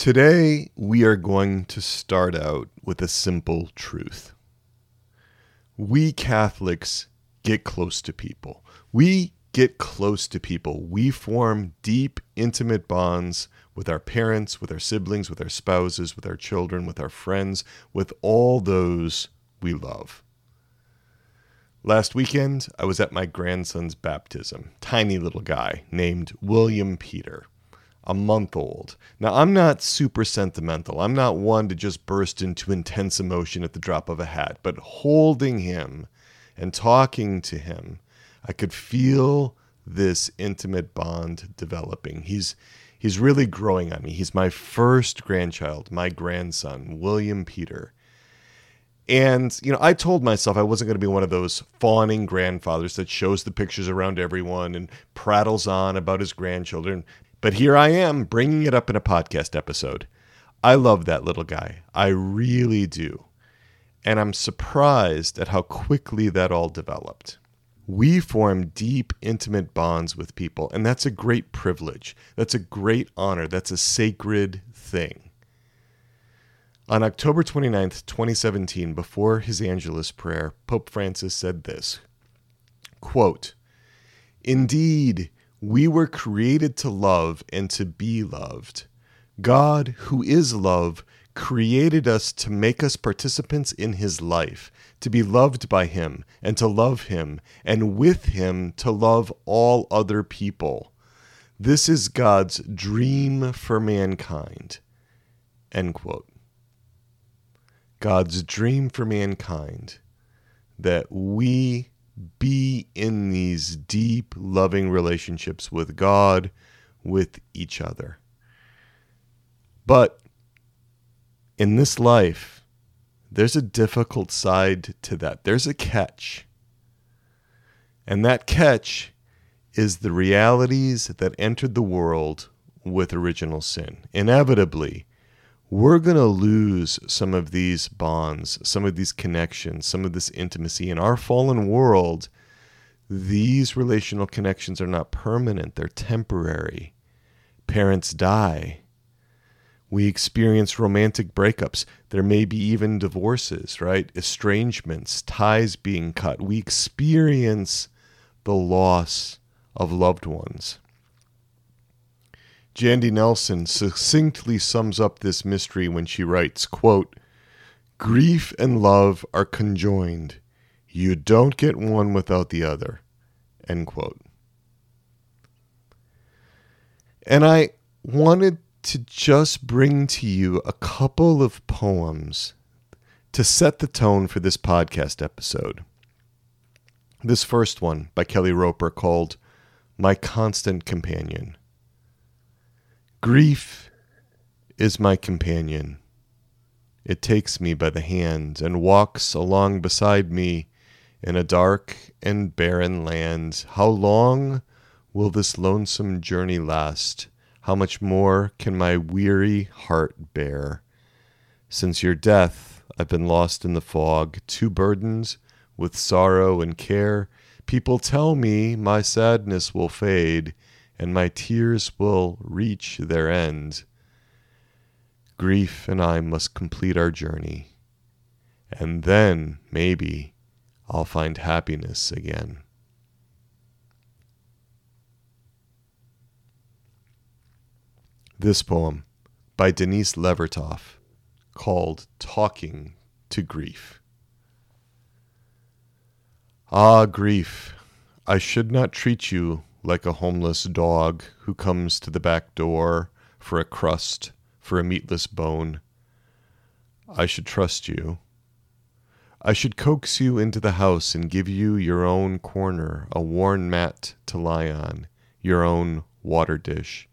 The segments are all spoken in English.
Today, we are going to start out with a simple truth. We Catholics get close to people. We get close to people. We form deep, intimate bonds with our parents, with our siblings, with our spouses, with our children, with our friends, with all those we love. Last weekend, I was at my grandson's baptism, tiny little guy named William Peter a month old. Now, I'm not super sentimental. I'm not one to just burst into intense emotion at the drop of a hat, but holding him and talking to him, I could feel this intimate bond developing. He's he's really growing on me. He's my first grandchild, my grandson, William Peter. And, you know, I told myself I wasn't going to be one of those fawning grandfathers that shows the pictures around everyone and prattles on about his grandchildren. But here I am bringing it up in a podcast episode. I love that little guy. I really do. And I'm surprised at how quickly that all developed. We form deep, intimate bonds with people, and that's a great privilege. That's a great honor. That's a sacred thing. On October 29th, 2017, before his Angelus prayer, Pope Francis said this quote, Indeed, we were created to love and to be loved. God, who is love, created us to make us participants in his life, to be loved by him, and to love him, and with him to love all other people. This is God's dream for mankind. End quote. God's dream for mankind that we be in these deep, loving relationships with God, with each other. But in this life, there's a difficult side to that. There's a catch. And that catch is the realities that entered the world with original sin. Inevitably, we're going to lose some of these bonds, some of these connections, some of this intimacy. In our fallen world, these relational connections are not permanent, they're temporary. Parents die. We experience romantic breakups. There may be even divorces, right? Estrangements, ties being cut. We experience the loss of loved ones. Jandy Nelson succinctly sums up this mystery when she writes, quote, Grief and love are conjoined. You don't get one without the other. End quote. And I wanted to just bring to you a couple of poems to set the tone for this podcast episode. This first one by Kelly Roper called My Constant Companion. Grief is my companion. It takes me by the hand and walks along beside me in a dark and barren land. How long will this lonesome journey last? How much more can my weary heart bear? Since your death, I've been lost in the fog, too burdened with sorrow and care. People tell me my sadness will fade and my tears will reach their end. Grief and I must complete our journey, and then, maybe, I'll find happiness again. This poem by Denise Levertov called Talking to Grief. Ah, grief, I should not treat you like a homeless dog who comes to the back door for a crust, for a meatless bone. I should trust you. I should coax you into the house and give you your own corner, a worn mat to lie on, your own water dish.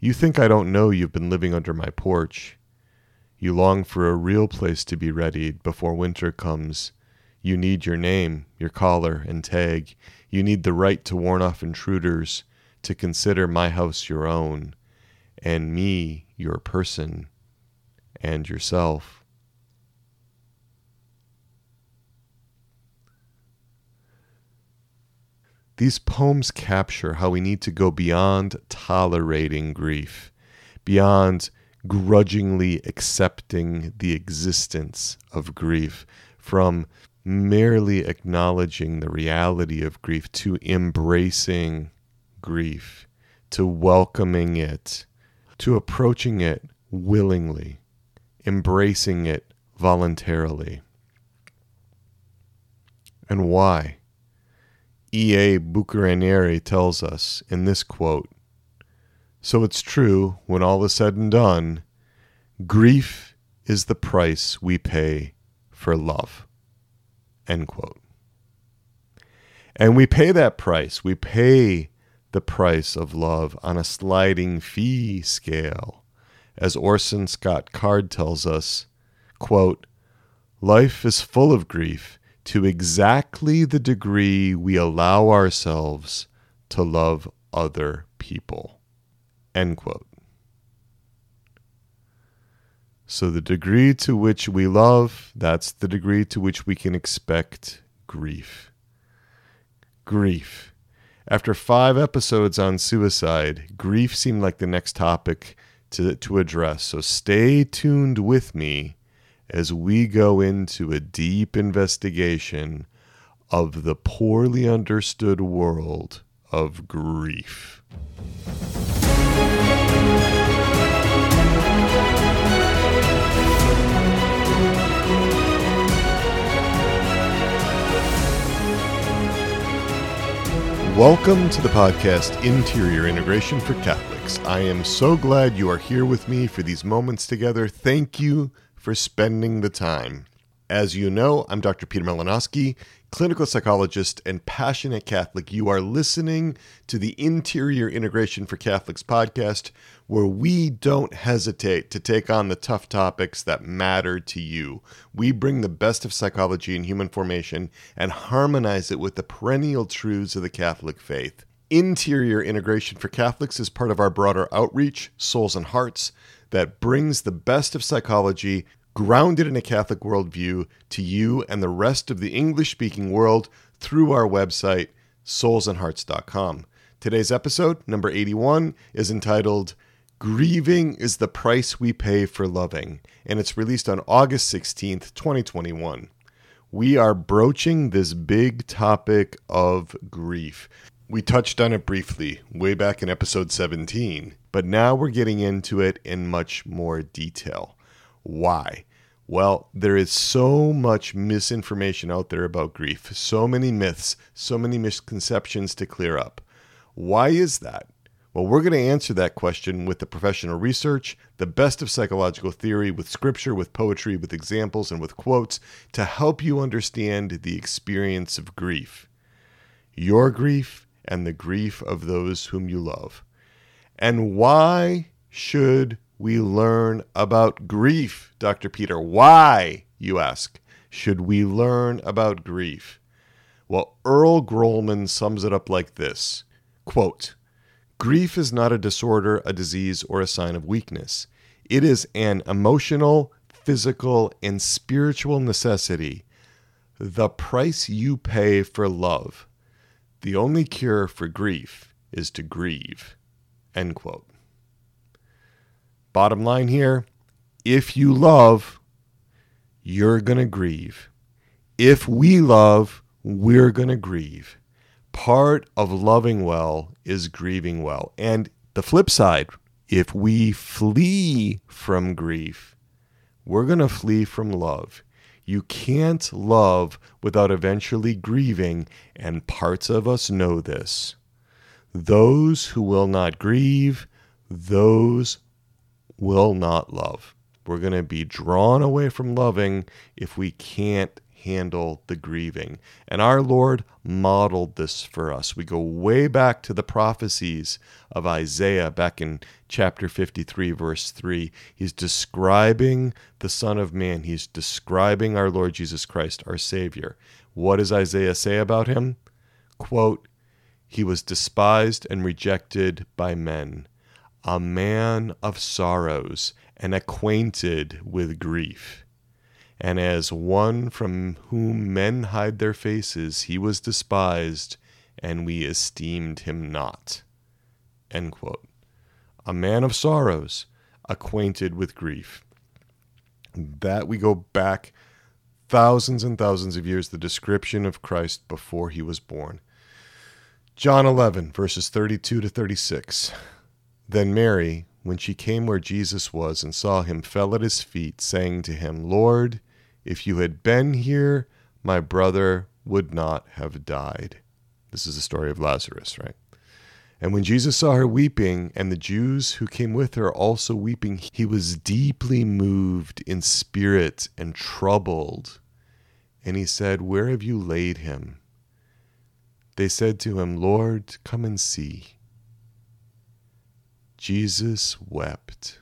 You think I don't know you've been living under my porch. You long for a real place to be readied before winter comes. You need your name, your collar, and tag. You need the right to warn off intruders, to consider my house your own, and me your person and yourself. These poems capture how we need to go beyond tolerating grief, beyond grudgingly accepting the existence of grief, from merely acknowledging the reality of grief to embracing grief, to welcoming it, to approaching it willingly, embracing it voluntarily. And why? E.A. Bucchianeri tells us in this quote So it's true, when all is said and done, grief is the price we pay for love. End quote. And we pay that price. We pay the price of love on a sliding fee scale. As Orson Scott Card tells us, quote, Life is full of grief to exactly the degree we allow ourselves to love other people. End quote. So, the degree to which we love, that's the degree to which we can expect grief. Grief. After five episodes on suicide, grief seemed like the next topic to, to address. So, stay tuned with me as we go into a deep investigation of the poorly understood world of grief. Welcome to the podcast Interior Integration for Catholics. I am so glad you are here with me for these moments together. Thank you for spending the time. As you know, I'm Dr. Peter Malinoski, clinical psychologist and passionate Catholic. You are listening to the Interior Integration for Catholics podcast, where we don't hesitate to take on the tough topics that matter to you. We bring the best of psychology and human formation and harmonize it with the perennial truths of the Catholic faith. Interior Integration for Catholics is part of our broader outreach, Souls and Hearts that brings the best of psychology grounded in a Catholic worldview to you and the rest of the English speaking world through our website, soulsandhearts.com. Today's episode, number 81, is entitled Grieving is the Price We Pay for Loving, and it's released on August 16th, 2021. We are broaching this big topic of grief. We touched on it briefly way back in episode 17, but now we're getting into it in much more detail. Why? Well, there is so much misinformation out there about grief, so many myths, so many misconceptions to clear up. Why is that? Well, we're going to answer that question with the professional research, the best of psychological theory, with scripture, with poetry, with examples, and with quotes to help you understand the experience of grief. Your grief and the grief of those whom you love. And why should we learn about grief, Dr. Peter? Why, you ask, should we learn about grief? Well, Earl Grollman sums it up like this quote, Grief is not a disorder, a disease, or a sign of weakness. It is an emotional, physical, and spiritual necessity. The price you pay for love. The only cure for grief is to grieve. End quote. Bottom line here if you love, you're going to grieve. If we love, we're going to grieve. Part of loving well is grieving well. And the flip side, if we flee from grief, we're going to flee from love. You can't love without eventually grieving, and parts of us know this. Those who will not grieve, those will not love. We're going to be drawn away from loving if we can't handle the grieving. And our Lord modeled this for us. We go way back to the prophecies of Isaiah, back in chapter 53, verse 3. He's describing the Son of Man, he's describing our Lord Jesus Christ, our Savior. What does Isaiah say about him? Quote, He was despised and rejected by men a man of sorrows and acquainted with grief. And as one from whom men hide their faces, he was despised, and we esteemed him not. A man of sorrows, acquainted with grief. That we go back thousands and thousands of years, the description of Christ before he was born. John 11, verses 32 to 36. Then Mary, when she came where Jesus was and saw him, fell at his feet, saying to him, Lord, if you had been here, my brother would not have died. This is the story of Lazarus, right? And when Jesus saw her weeping, and the Jews who came with her also weeping, he was deeply moved in spirit and troubled. And he said, Where have you laid him? They said to him, Lord, come and see. Jesus wept.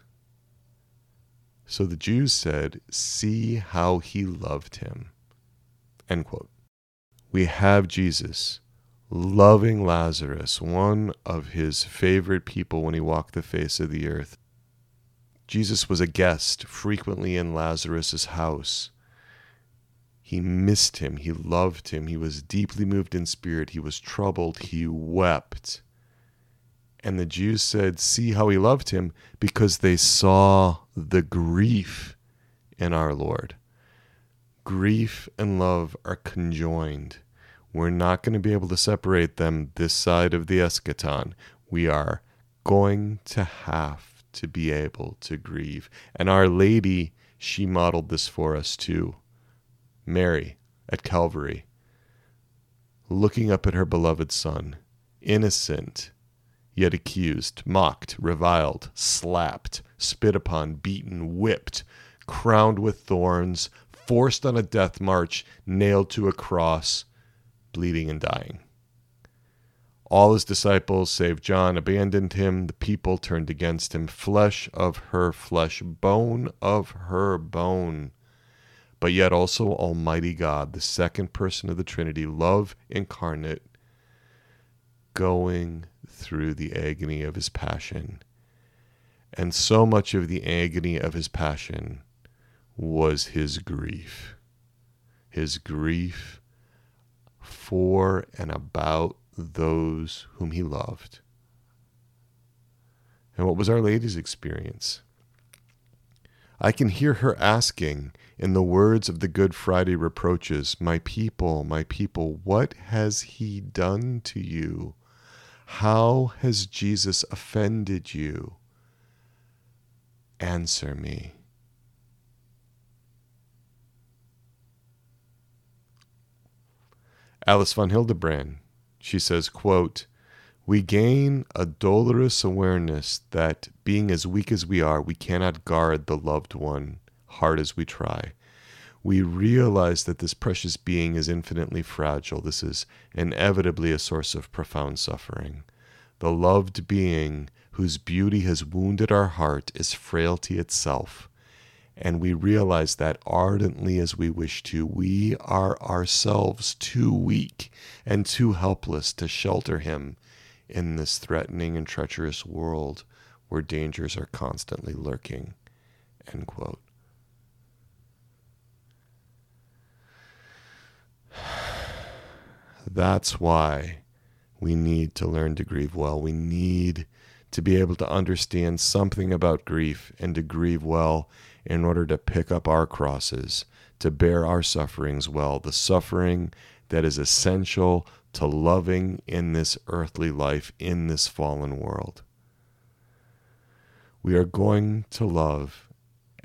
So the Jews said, See how he loved him. End quote. We have Jesus loving Lazarus, one of his favorite people when he walked the face of the earth. Jesus was a guest frequently in Lazarus's house. He missed him. He loved him. He was deeply moved in spirit. He was troubled. He wept. And the Jews said, See how he loved him, because they saw the grief in our Lord. Grief and love are conjoined. We're not going to be able to separate them this side of the eschaton. We are going to have to be able to grieve. And Our Lady, she modeled this for us too. Mary at Calvary, looking up at her beloved Son, innocent, yet accused, mocked, reviled, slapped, spit upon, beaten, whipped, crowned with thorns, forced on a death march, nailed to a cross bleeding and dying. All his disciples, save John, abandoned him. The people turned against him. Flesh of her flesh, bone of her bone. But yet also Almighty God, the second person of the Trinity, love incarnate, going through the agony of his passion. And so much of the agony of his passion was his grief. His grief for and about those whom he loved. And what was Our Lady's experience? I can hear her asking in the words of the Good Friday reproaches, My people, my people, what has he done to you? How has Jesus offended you? Answer me. Alice von Hildebrand, she says, quote, we gain a dolorous awareness that being as weak as we are, we cannot guard the loved one hard as we try. We realize that this precious being is infinitely fragile. This is inevitably a source of profound suffering. The loved being whose beauty has wounded our heart is frailty itself and we realize that ardently as we wish to, we are ourselves too weak and too helpless to shelter him in this threatening and treacherous world where dangers are constantly lurking. End quote. That's why we need to learn to grieve well. We need to be able to understand something about grief and to grieve well in order to pick up our crosses, to bear our sufferings well, the suffering that is essential to loving in this earthly life, in this fallen world. We are going to love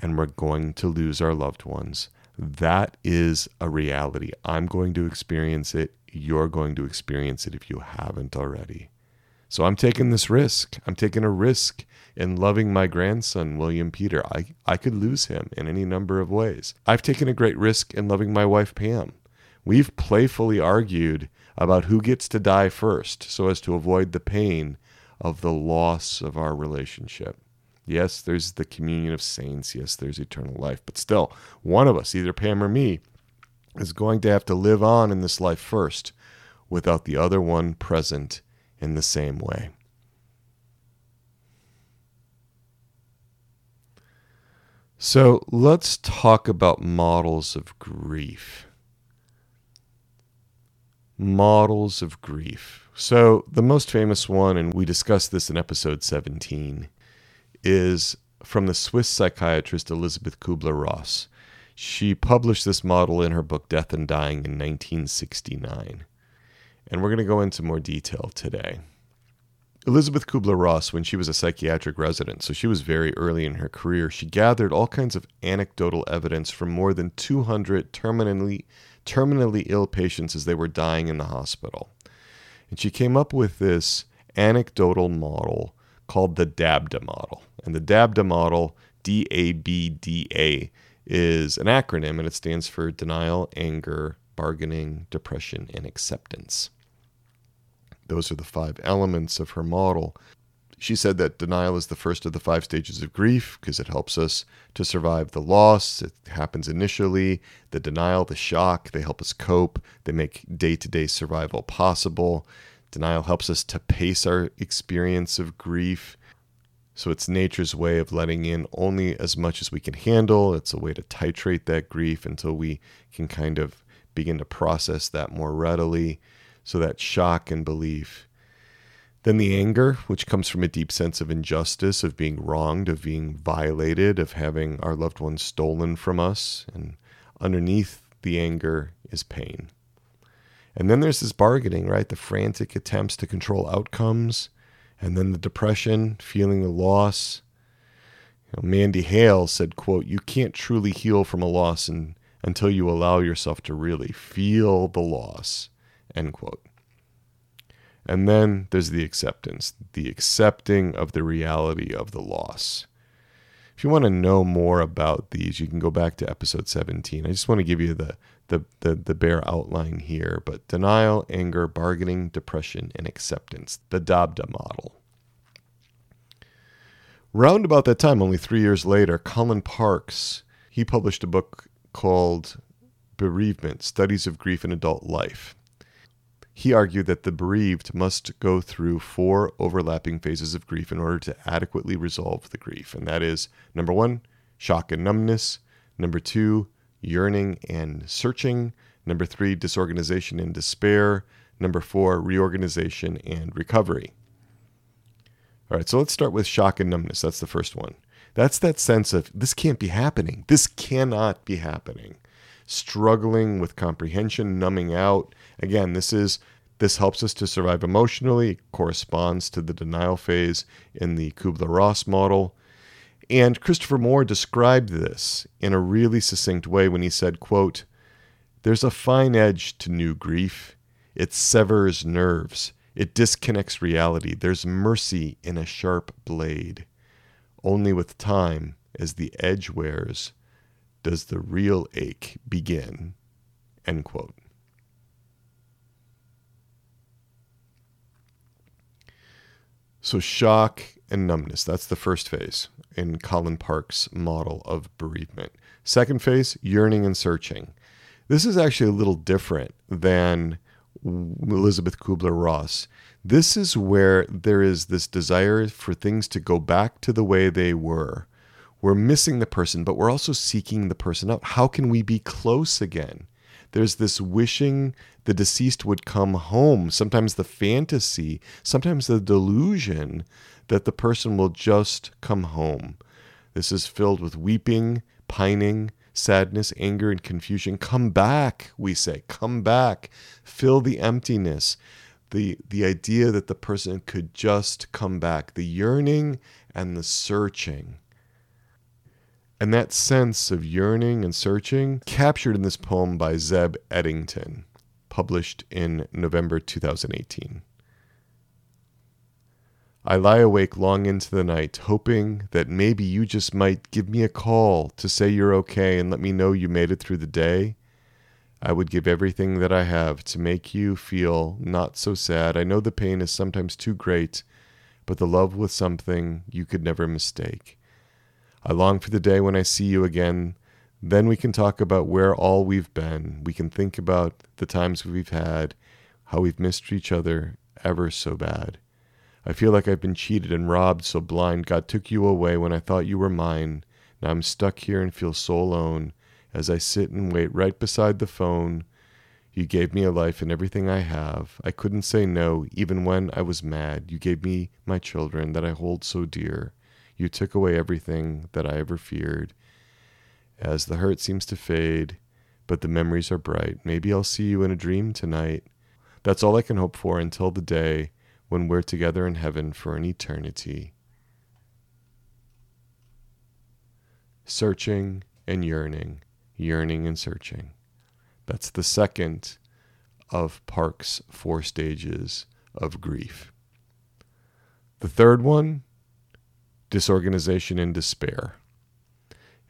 and we're going to lose our loved ones. That is a reality. I'm going to experience it. You're going to experience it if you haven't already. So I'm taking this risk. I'm taking a risk in loving my grandson, William Peter. I, I could lose him in any number of ways. I've taken a great risk in loving my wife, Pam. We've playfully argued about who gets to die first so as to avoid the pain of the loss of our relationship. Yes, there's the communion of saints. Yes, there's eternal life. But still, one of us, either Pam or me, is going to have to live on in this life first without the other one present in the same way. So let's talk about models of grief. Models of grief. So, the most famous one, and we discussed this in episode 17, is from the Swiss psychiatrist Elisabeth Kubler Ross. She published this model in her book Death and Dying in 1969. And we're going to go into more detail today. Elisabeth Kubler Ross, when she was a psychiatric resident, so she was very early in her career, she gathered all kinds of anecdotal evidence from more than 200 terminally, terminally ill patients as they were dying in the hospital. And she came up with this anecdotal model called the DABDA model. And the DABDA model, D A B D A, is an acronym and it stands for denial, anger, bargaining, depression, and acceptance. Those are the five elements of her model. She said that denial is the first of the five stages of grief because it helps us to survive the loss. It happens initially. The denial, the shock, they help us cope. They make day to day survival possible. Denial helps us to pace our experience of grief. So it's nature's way of letting in only as much as we can handle. It's a way to titrate that grief until we can kind of begin to process that more readily. So that shock and belief. Then the anger, which comes from a deep sense of injustice, of being wronged, of being violated, of having our loved ones stolen from us. And underneath the anger is pain. And then there's this bargaining, right? The frantic attempts to control outcomes, and then the depression, feeling the loss. You know, Mandy Hale said, quote, you can't truly heal from a loss and, until you allow yourself to really feel the loss, end quote. And then there's the acceptance, the accepting of the reality of the loss. If you want to know more about these, you can go back to episode 17. I just want to give you the the, the, the bare outline here, but denial, anger, bargaining, depression, and acceptance, the DABDA model. Round about that time, only three years later, Colin Parkes, he published a book called Bereavement, Studies of Grief in Adult Life. He argued that the bereaved must go through four overlapping phases of grief in order to adequately resolve the grief. And that is number one, shock and numbness. Number two, yearning and searching. Number three, disorganization and despair. Number four, reorganization and recovery. All right, so let's start with shock and numbness. That's the first one. That's that sense of this can't be happening. This cannot be happening. Struggling with comprehension, numbing out. Again, this is this helps us to survive emotionally. Corresponds to the denial phase in the Kubler-Ross model. And Christopher Moore described this in a really succinct way when he said, quote, There's a fine edge to new grief. It severs nerves. It disconnects reality. There's mercy in a sharp blade. Only with time, as the edge wears, does the real ache begin. End quote. So, shock and numbness, that's the first phase in Colin Parkes' model of bereavement. Second phase, yearning and searching. This is actually a little different than Elisabeth Kubler Ross. This is where there is this desire for things to go back to the way they were. We're missing the person, but we're also seeking the person out. How can we be close again? There's this wishing the deceased would come home, sometimes the fantasy, sometimes the delusion that the person will just come home. This is filled with weeping, pining, sadness, anger, and confusion. Come back, we say. Come back. Fill the emptiness. The, the idea that the person could just come back. The yearning and the searching. And that sense of yearning and searching captured in this poem by Zeb Eddington, published in November 2018. I lie awake long into the night, hoping that maybe you just might give me a call to say you're okay and let me know you made it through the day. I would give everything that I have to make you feel not so sad. I know the pain is sometimes too great, but the love was something you could never mistake. I long for the day when I see you again. Then we can talk about where all we've been. We can think about the times we've had, how we've missed each other ever so bad. I feel like I've been cheated and robbed, so blind. God took you away when I thought you were mine. Now I'm stuck here and feel so alone as I sit and wait right beside the phone. You gave me a life and everything I have. I couldn't say no, even when I was mad. You gave me my children that I hold so dear. You took away everything that I ever feared. As the hurt seems to fade, but the memories are bright, maybe I'll see you in a dream tonight. That's all I can hope for until the day when we're together in heaven for an eternity. Searching and yearning, yearning and searching. That's the second of Parkes' four stages of grief. The third one, disorganization and despair.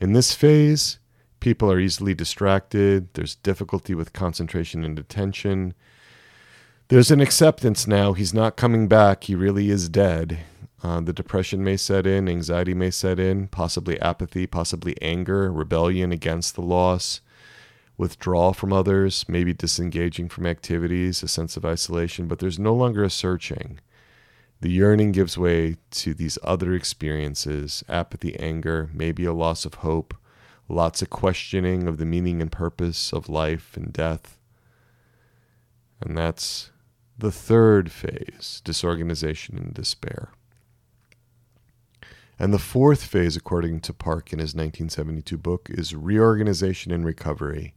In this phase, people are easily distracted, there's difficulty with concentration and attention. There's an acceptance now. He's not coming back. He really is dead. Uh, the depression may set in, anxiety may set in, possibly apathy, possibly anger, rebellion against the loss withdrawal from others, maybe disengaging from activities, a sense of isolation, but there's no longer a searching. The yearning gives way to these other experiences apathy, anger, maybe a loss of hope, lots of questioning of the meaning and purpose of life and death. And that's the third phase disorganization and despair. And the fourth phase, according to Park in his 1972 book, is reorganization and recovery.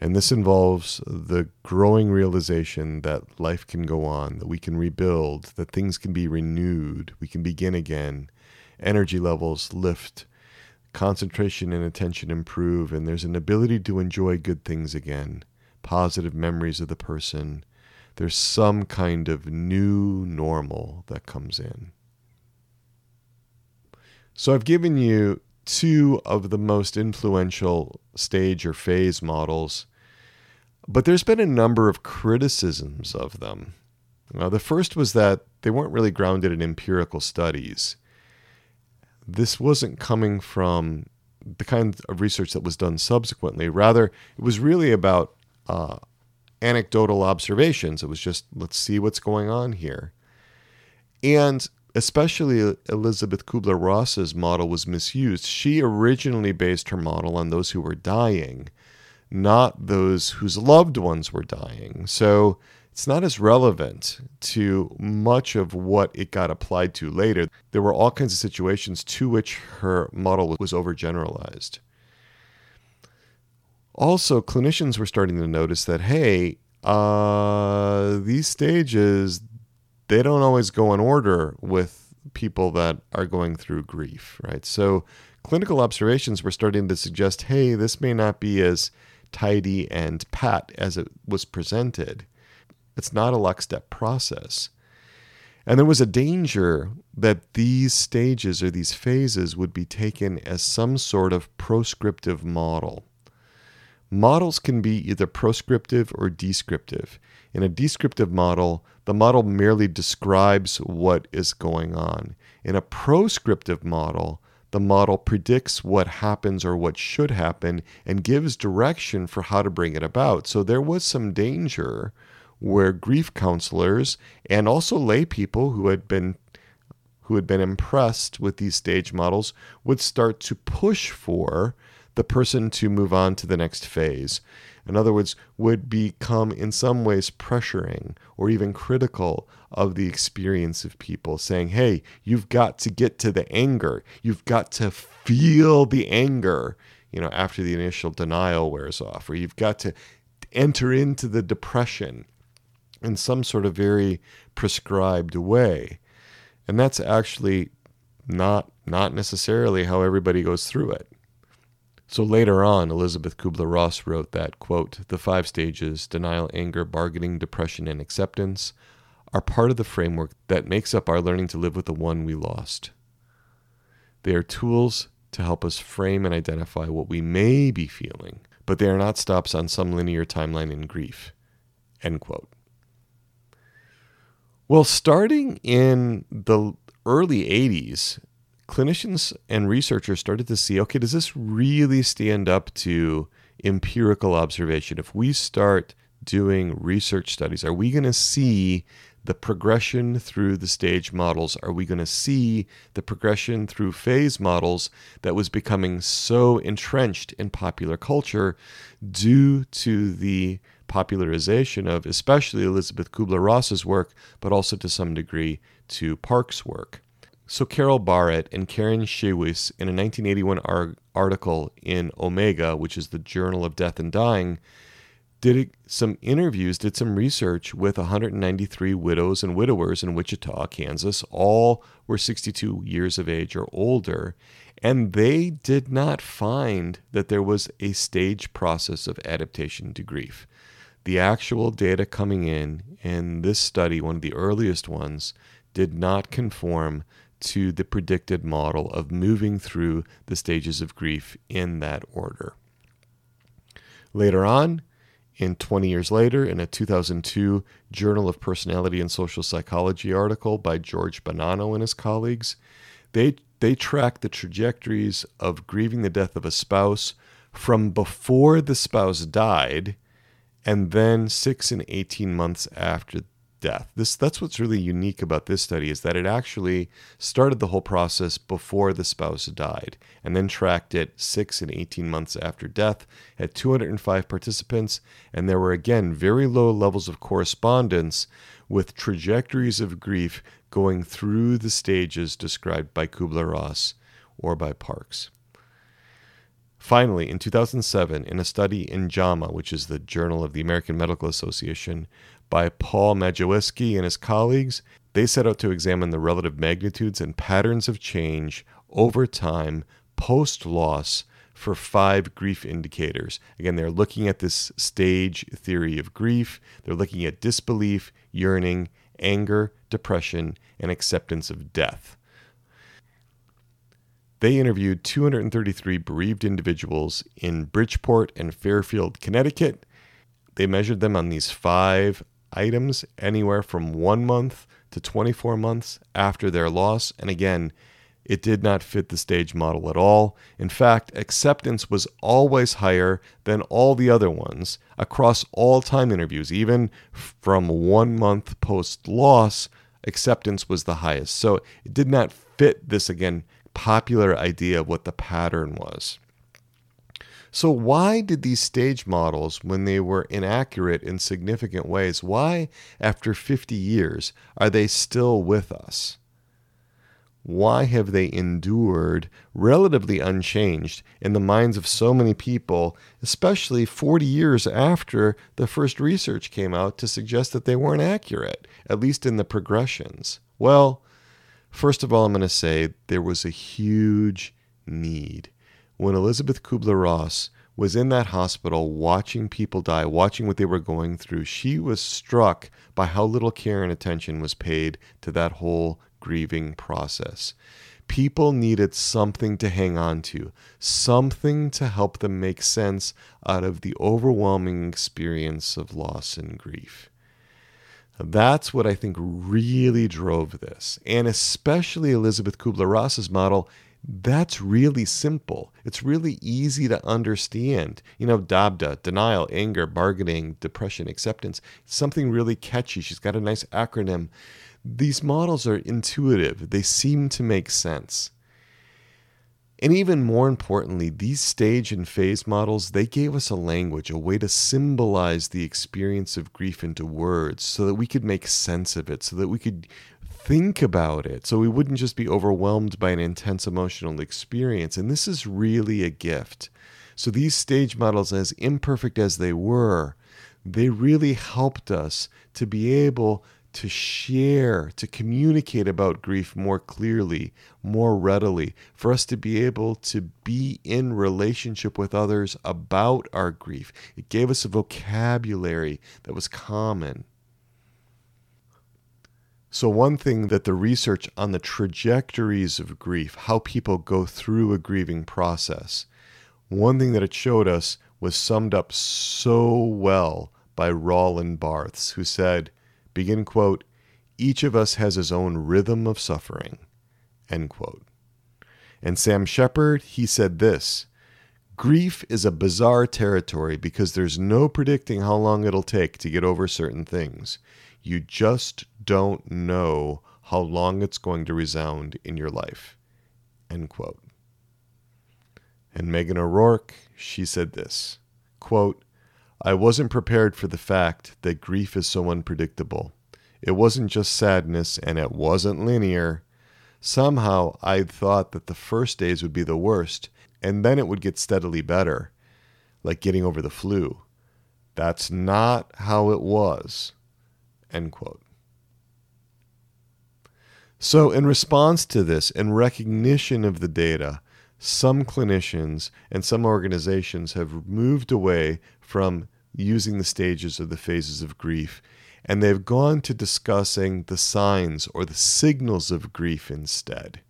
And this involves the growing realization that life can go on, that we can rebuild, that things can be renewed, we can begin again, energy levels lift, concentration and attention improve, and there's an ability to enjoy good things again, positive memories of the person. There's some kind of new normal that comes in. So I've given you two of the most influential stage or phase models, but there's been a number of criticisms of them. Now, the first was that they weren't really grounded in empirical studies. This wasn't coming from the kind of research that was done subsequently. Rather, it was really about uh, anecdotal observations. It was just, let's see what's going on here. And especially Elisabeth Kubler Ross's model was misused. She originally based her model on those who were dying, not those whose loved ones were dying. So it's not as relevant to much of what it got applied to later. There were all kinds of situations to which her model was overgeneralized. Also, clinicians were starting to notice that, hey, uh, these stages, they don't always go in order with people that are going through grief, right? So clinical observations were starting to suggest, hey, this may not be as tidy and pat as it was presented. It's not a lockstep process. And there was a danger that these stages or these phases would be taken as some sort of proscriptive model. Models can be either proscriptive or descriptive. In a descriptive model, the model merely describes what is going on. In a proscriptive model, the model predicts what happens or what should happen and gives direction for how to bring it about. So there was some danger where grief counselors and also lay people who had been who had been impressed with these stage models would start to push for the person to move on to the next phase. In other words, would become in some ways pressuring or even critical of the experience of people, saying, hey, you've got to get to the anger. You've got to feel the anger, you know, after the initial denial wears off, or you've got to enter into the depression in some sort of very prescribed way. And that's actually not not necessarily how everybody goes through it. So later on, Elisabeth Kubler Ross wrote that, quote, the five stages denial, anger, bargaining, depression, and acceptance are part of the framework that makes up our learning to live with the one we lost. They are tools to help us frame and identify what we may be feeling, but they are not stops on some linear timeline in grief. End quote. Well, starting in the early 80s, clinicians and researchers started to see okay, does this really stand up to empirical observation? If we start doing research studies, are we going to see the progression through the stage models? Are we going to see the progression through phase models that was becoming so entrenched in popular culture due to the popularization of especially Elisabeth Kubler Ross's work, but also to some degree to Parkes' work? So, Carol Barrett and Karen Schneweis, in a 1981 ar- article in Omega, which is the Journal of Death and Dying, did some interviews, did some research with 193 widows and widowers in Wichita, Kansas. All were 62 years of age or older. And they did not find that there was a stage process of adaptation to grief. The actual data coming in in this study, one of the earliest ones, did not conform to the predicted model of moving through the stages of grief in that order. Later on, in 20 years later, in a 2002 Journal of Personality and Social Psychology article by George Bonanno and his colleagues, they, they track the trajectories of grieving the death of a spouse from before the spouse died and then six and 18 months after death. This that's what's really unique about this study is that it actually started the whole process before the spouse died and then tracked it 6 and 18 months after death had 205 participants and there were again very low levels of correspondence with trajectories of grief going through the stages described by Kubler-Ross or by Parkes. Finally, in 2007, in a study in JAMA, which is the Journal of the American Medical Association, by Paul Maciejewski and his colleagues, they set out to examine the relative magnitudes and patterns of change over time post loss for five grief indicators. Again, they're looking at this stage theory of grief, they're looking at disbelief, yearning, anger, depression, and acceptance of death. They interviewed 233 bereaved individuals in Bridgeport and Fairfield, Connecticut. They measured them on these five items anywhere from one month to 24 months after their loss. And again, it did not fit the stage model at all. In fact, acceptance was always higher than all the other ones across all time interviews. Even from one month post loss, acceptance was the highest. So it did not fit this, again, popular idea of what the pattern was. So, why did these stage models, when they were inaccurate in significant ways, why, after 50 years, are they still with us? Why have they endured relatively unchanged in the minds of so many people, especially 40 years after the first research came out to suggest that they weren't accurate, at least in the progressions? Well, first of all, I'm going to say there was a huge need when Elisabeth Kubler Ross was in that hospital watching people die, watching what they were going through, she was struck by how little care and attention was paid to that whole grieving process. People needed something to hang on to, something to help them make sense out of the overwhelming experience of loss and grief. That's what I think really drove this. And especially Elisabeth Kubler Ross's model that's really simple. It's really easy to understand. You know, DABDA, denial, anger, bargaining, depression, acceptance. something really catchy. She's got a nice acronym. These models are intuitive, they seem to make sense. And even more importantly, these stage and phase models, they gave us a language, a way to symbolize the experience of grief into words so that we could make sense of it, so that we could think about it so we wouldn't just be overwhelmed by an intense emotional experience. And this is really a gift. So these stage models, as imperfect as they were, they really helped us to be able to share, to communicate about grief more clearly, more readily, for us to be able to be in relationship with others about our grief. It gave us a vocabulary that was common. So, one thing that the research on the trajectories of grief, how people go through a grieving process, one thing that it showed us was summed up so well by Roland Barthes, who said, begin quote, each of us has his own rhythm of suffering, end quote. And Sam Shepard, he said this Grief is a bizarre territory because there's no predicting how long it'll take to get over certain things. You just don't know how long it's going to resound in your life. End quote. And Meghan O'Rourke, she said this quote, I wasn't prepared for the fact that grief is so unpredictable. It wasn't just sadness and it wasn't linear. Somehow I'd thought that the first days would be the worst, and then it would get steadily better, like getting over the flu. That's not how it was. End quote. So, in response to this, in recognition of the data, some clinicians and some organizations have moved away from using the stages or the phases of grief and they've gone to discussing the signs or the signals of grief instead.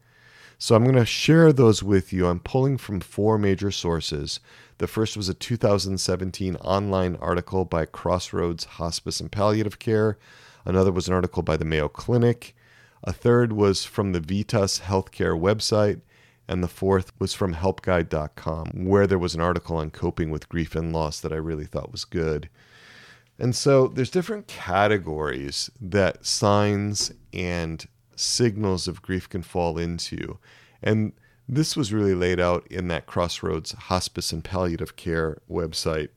So I'm going to share those with you. I'm pulling from four major sources. The first was a 2017 online article by Crossroads Hospice and Palliative Care. Another was an article by the Mayo Clinic. A third was from the Vitas Healthcare website. And the fourth was from helpguide.com, where there was an article on coping with grief and loss that I really thought was good. And so there's different categories that signs and signals of grief can fall into. And this was really laid out in that Crossroads Hospice and Palliative Care website.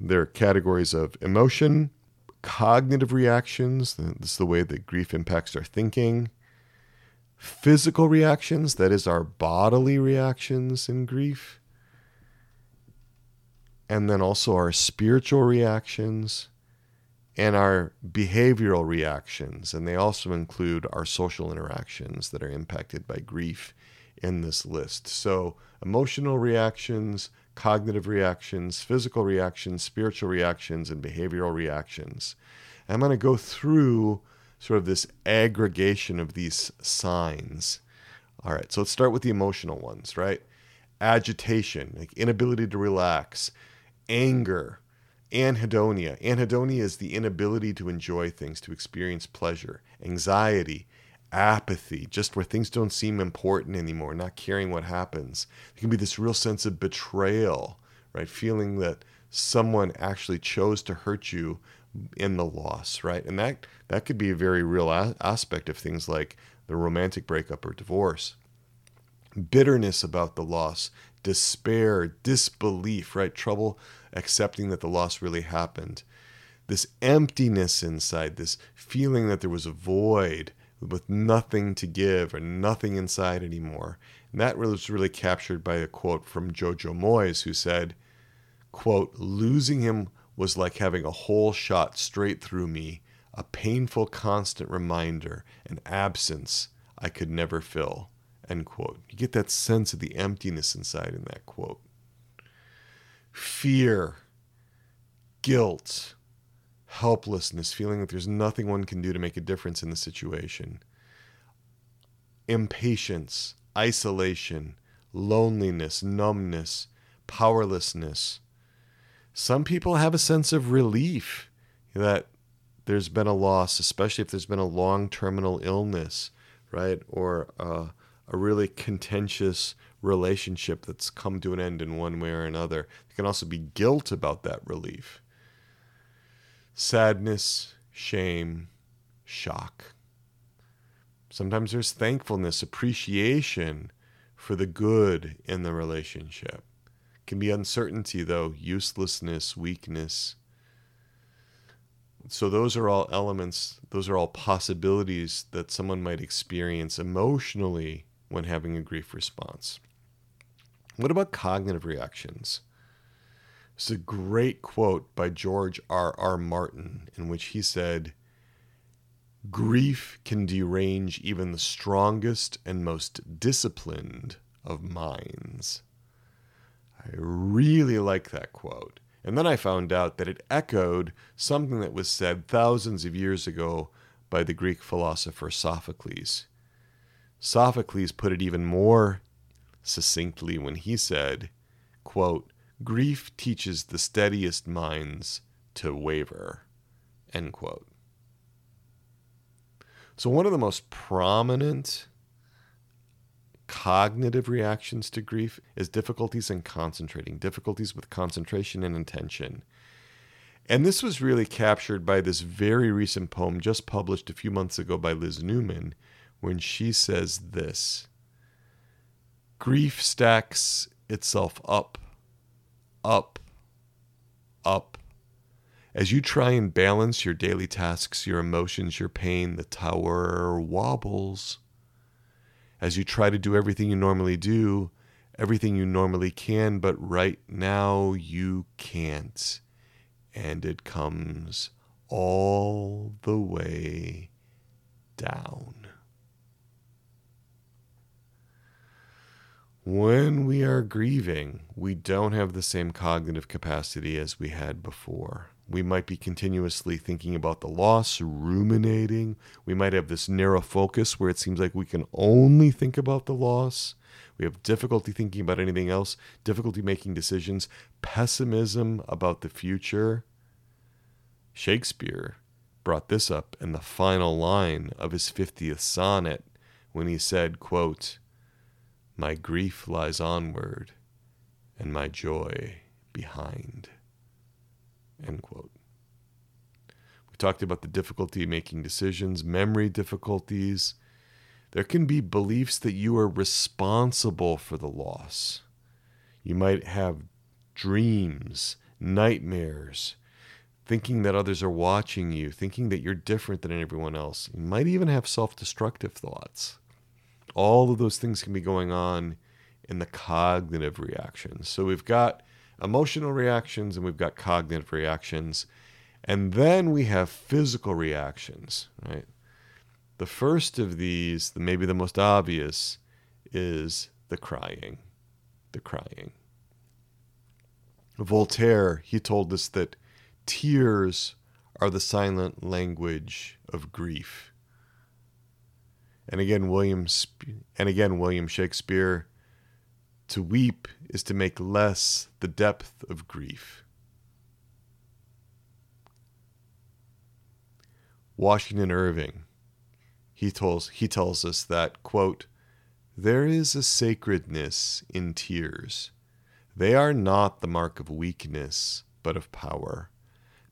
There are categories of emotion, cognitive reactions, this is the way that grief impacts our thinking, physical reactions, that is, our bodily reactions in grief, and then also our spiritual reactions and our behavioral reactions. And they also include our social interactions that are impacted by grief in this list. So, emotional reactions, cognitive reactions, physical reactions, spiritual reactions, and behavioral reactions. I'm going to go through sort of this aggregation of these signs. All right, so let's start with the emotional ones, right? Agitation, like inability to relax, anger, anhedonia. Anhedonia is the inability to enjoy things, to experience pleasure, anxiety, apathy, just where things don't seem important anymore, not caring what happens. It can be this real sense of betrayal, right? Feeling that someone actually chose to hurt you in the loss, right? And that that could be a very real a- aspect of things like the romantic breakup or divorce. Bitterness about the loss, despair, disbelief, right? Trouble accepting that the loss really happened. This emptiness inside, this feeling that there was a void with nothing to give or nothing inside anymore. And that was really captured by a quote from Jojo Moyes, who said, quote, losing him was like having a hole shot straight through me, a painful constant reminder, an absence I could never fill. End quote. You get that sense of the emptiness inside in that quote. Fear, guilt, helplessness, feeling that there's nothing one can do to make a difference in the situation. Impatience, isolation, loneliness, numbness, powerlessness. Some people have a sense of relief that there's been a loss, especially if there's been a long terminal illness, right? Or uh, a really contentious relationship that's come to an end in one way or another. There can also be guilt about that relief. Sadness, shame, shock. Sometimes there's thankfulness, appreciation for the good in the relationship. Can be uncertainty, though, uselessness, weakness. So, those are all elements, those are all possibilities that someone might experience emotionally when having a grief response. What about cognitive reactions? It's a great quote by George R. R. Martin in which he said, Grief can derange even the strongest and most disciplined of minds. I really like that quote. And then I found out that it echoed something that was said thousands of years ago by the Greek philosopher Sophocles. Sophocles put it even more succinctly when he said, quote, Grief teaches the steadiest minds to waver. End quote. So, one of the most prominent cognitive reactions to grief is difficulties in concentrating, difficulties with concentration and attention. And this was really captured by this very recent poem just published a few months ago by Liz Newman when she says this Grief stacks itself up, up, up. As you try and balance your daily tasks, your emotions, your pain, the tower wobbles. as you try to do everything you normally do, everything you normally can, but right now you can't. And it comes all the way down. When we are grieving, we don't have the same cognitive capacity as we had before. We might be continuously thinking about the loss, ruminating. We might have this narrow focus where it seems like we can only think about the loss. We have difficulty thinking about anything else, difficulty making decisions, pessimism about the future. Shakespeare brought this up in the final line of his 50th sonnet when he said, quote, my grief lies onward, and my joy behind. End quote. We talked about the difficulty making decisions, memory difficulties. There can be beliefs that you are responsible for the loss. You might have dreams, nightmares, thinking that others are watching you, thinking that you're different than everyone else. You might even have self destructive thoughts all of those things can be going on in the cognitive reactions. So we've got emotional reactions and we've got cognitive reactions. And then we have physical reactions, right? The first of these, the, maybe the most obvious, is the crying. The crying. Voltaire, he told us that tears are the silent language of grief. And again, William and again William Shakespeare. To weep is to make less the depth of grief. Washington Irving, he tells he tells us that quote, there is a sacredness in tears. They are not the mark of weakness, but of power.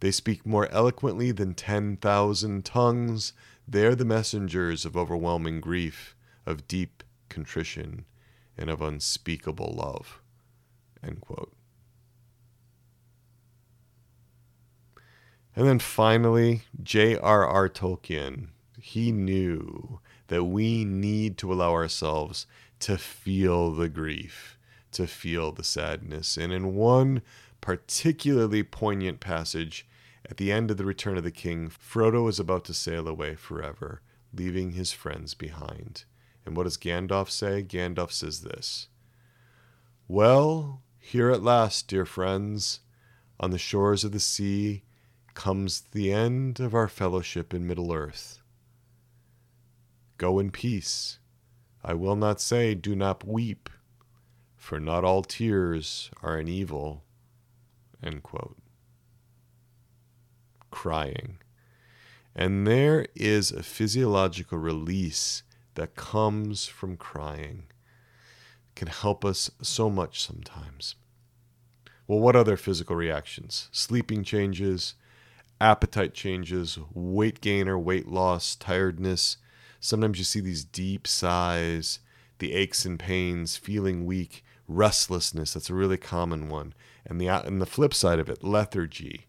They speak more eloquently than ten thousand tongues they're the messengers of overwhelming grief, of deep contrition, and of unspeakable love. And then finally, J.R.R. Tolkien. He knew that we need to allow ourselves to feel the grief, to feel the sadness. And in one particularly poignant passage, at the end of The Return of the King, Frodo is about to sail away forever, leaving his friends behind. And what does Gandalf say? Gandalf says this Well, here at last, dear friends, on the shores of the sea, comes the end of our fellowship in Middle Earth. Go in peace. I will not say, do not weep, for not all tears are an evil. End quote crying. And there is a physiological release that comes from crying. It can help us so much sometimes. Well, what other physical reactions? Sleeping changes, appetite changes, weight gain or weight loss, tiredness. Sometimes you see these deep sighs, the aches and pains, feeling weak, restlessness. That's a really common one. And the and the flip side of it, lethargy,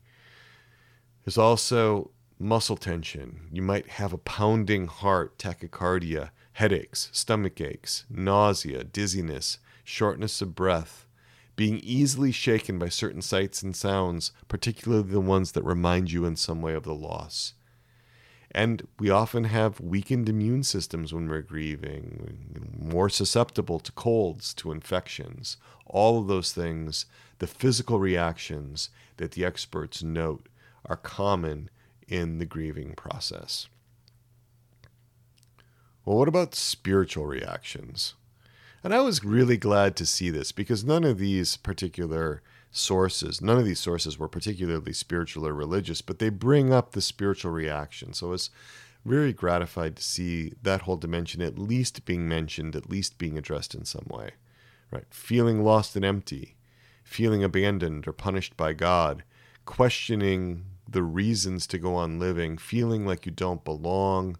there's also muscle tension. You might have a pounding heart, tachycardia, headaches, stomach aches, nausea, dizziness, shortness of breath, being easily shaken by certain sights and sounds, particularly the ones that remind you in some way of the loss. And we often have weakened immune systems when we're grieving, more susceptible to colds, to infections. All of those things, the physical reactions that the experts note are common in the grieving process. Well, what about spiritual reactions? And I was really glad to see this because none of these particular sources, none of these sources were particularly spiritual or religious, but they bring up the spiritual reaction. So I was very gratified to see that whole dimension at least being mentioned, at least being addressed in some way. Right? Feeling lost and empty, feeling abandoned or punished by God, questioning the reasons to go on living, feeling like you don't belong,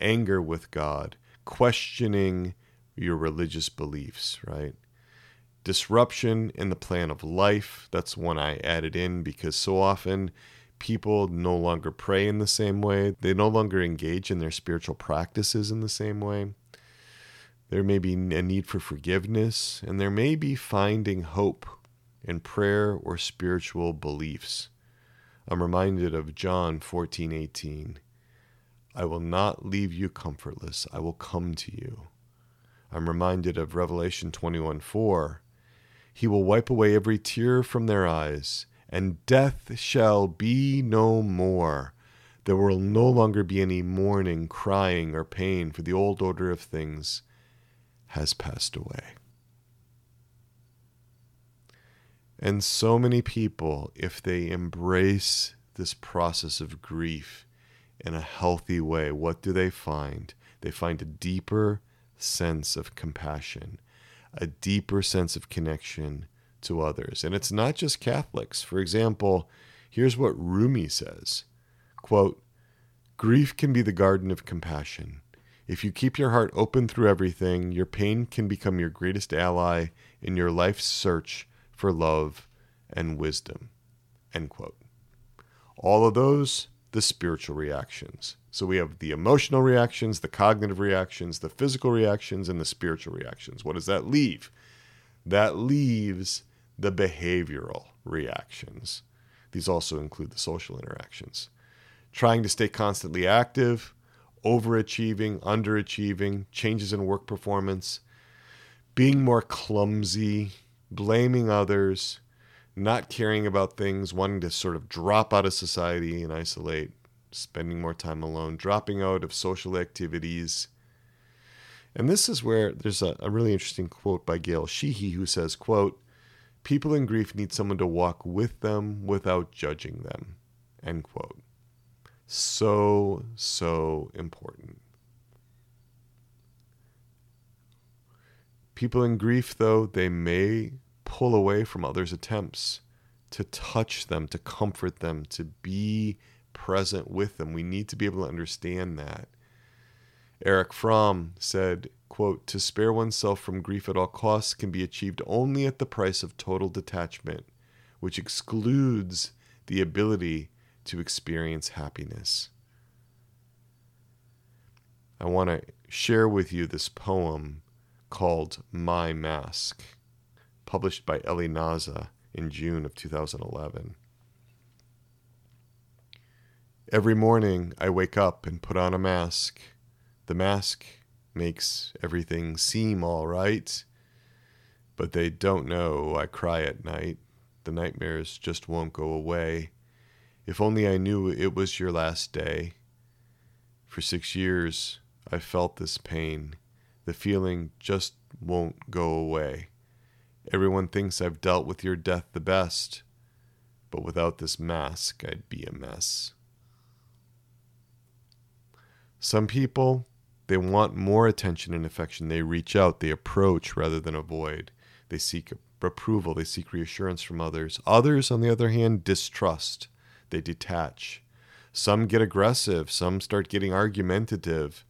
anger with God, questioning your religious beliefs, right? Disruption in the plan of life. That's one I added in because so often people no longer pray in the same way. They no longer engage in their spiritual practices in the same way. There may be a need for forgiveness, and there may be finding hope in prayer or spiritual beliefs. I'm reminded of John 14:18. I will not leave you comfortless. I will come to you. I'm reminded of Revelation 21:4. He will wipe away every tear from their eyes, and death shall be no more. There will no longer be any mourning, crying, or pain, for the old order of things has passed away. And so many people, if they embrace this process of grief in a healthy way, what do they find? They find a deeper sense of compassion, a deeper sense of connection to others. And it's not just Catholics. For example, here's what Rumi says quote, Grief can be the garden of compassion. If you keep your heart open through everything, your pain can become your greatest ally in your life's search for love and wisdom. End quote. All of those, the spiritual reactions. So we have the emotional reactions, the cognitive reactions, the physical reactions, and the spiritual reactions. What does that leave? That leaves the behavioral reactions. These also include the social interactions. Trying to stay constantly active, overachieving, underachieving, changes in work performance, being more clumsy, blaming others, not caring about things, wanting to sort of drop out of society and isolate, spending more time alone, dropping out of social activities. And this is where there's a, a really interesting quote by Gail Sheehy who says, quote, People in grief need someone to walk with them without judging them. End quote. So, so important. People in grief, though, they may pull away from others' attempts to touch them, to comfort them, to be present with them. We need to be able to understand that. Erich Fromm said, quote, to spare oneself from grief at all costs can be achieved only at the price of total detachment, which excludes the ability to experience happiness. I want to share with you this poem called My Mask, published by Eli Naza in June of 2011. Every morning I wake up and put on a mask. The mask makes everything seem all right, but they don't know I cry at night. The nightmares just won't go away. If only I knew it was your last day. For six years I felt this pain. The feeling just won't go away. Everyone thinks I've dealt with your death the best, but without this mask, I'd be a mess. Some people, they want more attention and affection. They reach out, they approach rather than avoid. They seek approval, they seek reassurance from others. Others, on the other hand, distrust, they detach. Some get aggressive, some start getting argumentative.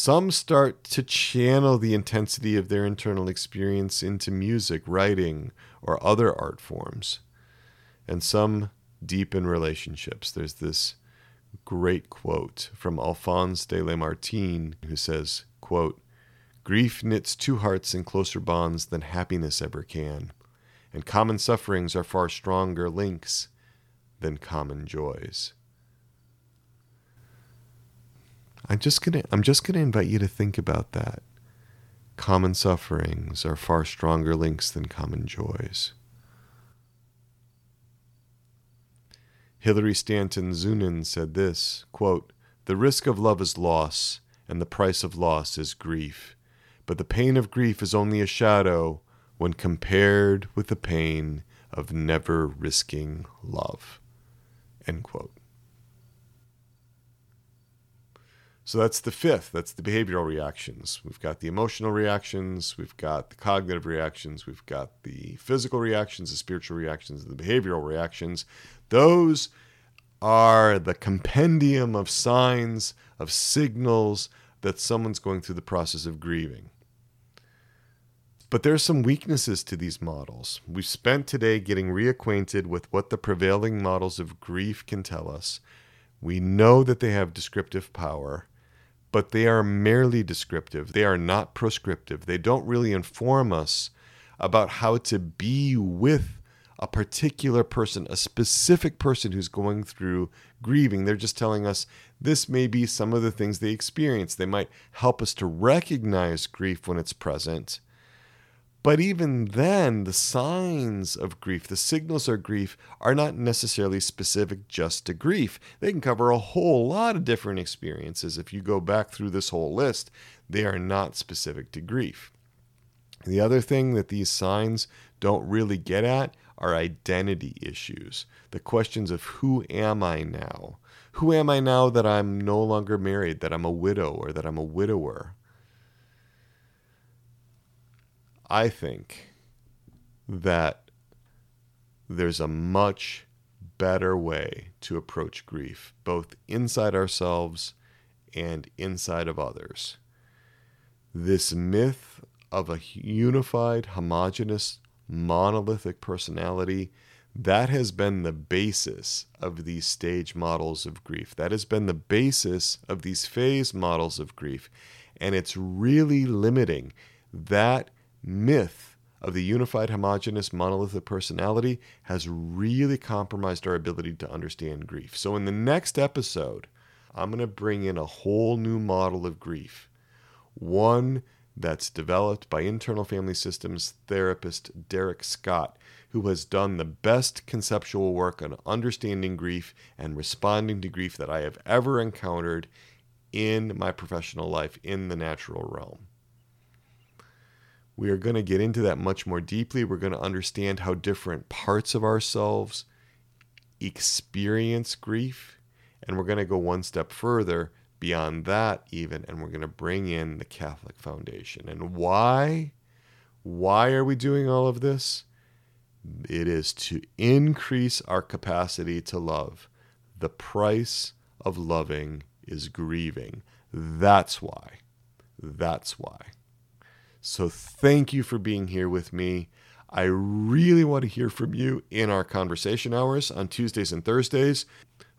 Some start to channel the intensity of their internal experience into music, writing, or other art forms. And some deepen relationships. There's this great quote from Alphonse de Lamartine who says, quote, Grief knits two hearts in closer bonds than happiness ever can, and common sufferings are far stronger links than common joys. I'm just gonna I'm just gonna invite you to think about that. Common sufferings are far stronger links than common joys. Hilary Stanton Zunin said this quote, The risk of love is loss, and the price of loss is grief. But the pain of grief is only a shadow when compared with the pain of never risking love. End quote. So that's the fifth. That's the behavioral reactions. We've got the emotional reactions, we've got the cognitive reactions, we've got the physical reactions, the spiritual reactions, the behavioral reactions. Those are the compendium of signs, of signals that someone's going through the process of grieving. But there are some weaknesses to these models. We've spent today getting reacquainted with what the prevailing models of grief can tell us. We know that they have descriptive power but they are merely descriptive. They are not prescriptive. They don't really inform us about how to be with a particular person, a specific person who's going through grieving. They're just telling us this may be some of the things they experience. They might help us to recognize grief when it's present. But even then, the signs of grief, the signals of grief, are not necessarily specific just to grief. They can cover a whole lot of different experiences. If you go back through this whole list, they are not specific to grief. The other thing that these signs don't really get at are identity issues. The questions of who am I now? Who am I now that I'm no longer married, that I'm a widow, or that I'm a widower? I think that there's a much better way to approach grief, both inside ourselves and inside of others. This myth of a unified, homogenous monolithic personality, that has been the basis of these stage models of grief. That has been the basis of these phase models of grief. And it's really limiting that myth of the unified, homogenous, monolithic personality has really compromised our ability to understand grief. So, in the next episode, I'm going to bring in a whole new model of grief, one that's developed by internal family systems therapist Derek Scott, who has done the best conceptual work on understanding grief and responding to grief that I have ever encountered in my professional life in the natural realm. We are going to get into that much more deeply. We're going to understand how different parts of ourselves experience grief. And we're going to go one step further beyond that even and we're going to bring in the Catholic Foundation. And why? Why are we doing all of this? It is to increase our capacity to love. The price of loving is grieving. That's why. That's why. So thank you for being here with me. I really want to hear from you in our conversation hours on Tuesdays and Thursdays.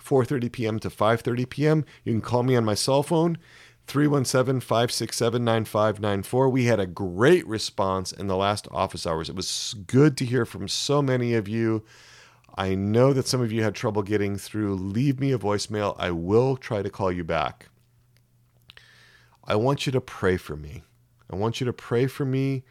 4:30 p.m. to 5:30 p.m. You can call me on my cell phone 317-567-9594. We had a great response in the last office hours. It was good to hear from so many of you. I know that some of you had trouble getting through. Leave me a voicemail. I will try to call you back. I want you to pray for me. I want you to pray for me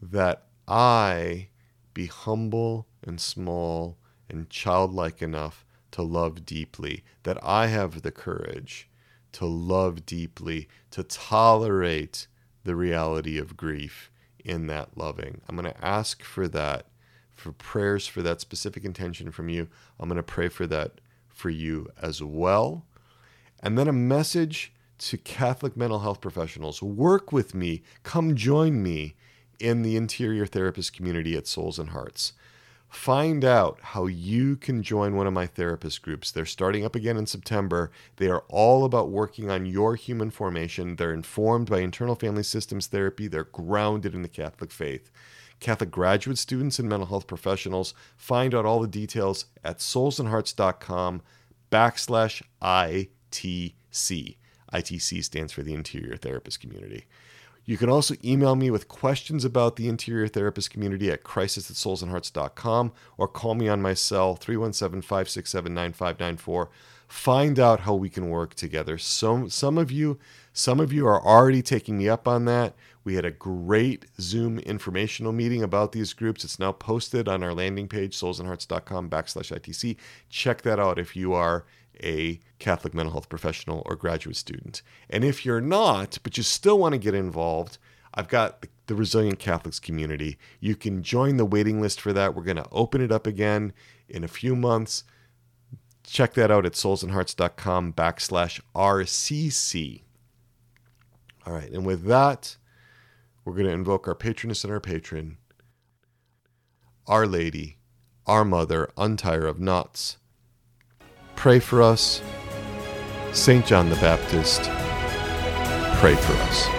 that I be humble and small and childlike enough to love deeply, that I have the courage to love deeply, to tolerate the reality of grief in that loving. I'm going to ask for that, for prayers for that specific intention from you. I'm going to pray for that for you as well. And then a message to Catholic mental health professionals work with me, come join me in the interior therapist community at Souls and Hearts. Find out how you can join one of my therapist groups. They're starting up again in September. They are all about working on your human formation. They're informed by internal family systems therapy, they're grounded in the Catholic faith. Catholic graduate students and mental health professionals find out all the details at soulsandhearts.com backslash ITC. ITC stands for the Interior Therapist Community. You can also email me with questions about the interior therapist community at crisis at soulsandhearts.com or call me on my cell 317 567 9594. Find out how we can work together. Some, some of you some of you are already taking me up on that. We had a great Zoom informational meeting about these groups. It's now posted on our landing page, soulsandhearts.com backslash ITC. Check that out if you are a Catholic mental health professional or graduate student. And if you're not, but you still want to get involved, I've got the Resilient Catholics community. You can join the waiting list for that. We're going to open it up again in a few months. Check that out at soulsandhearts.com backslash RCC. All right, and with that, we're going to invoke our patroness and our patron, Our Lady, our Mother, Untier of Knots pray for us. St. John the Baptist, pray for us.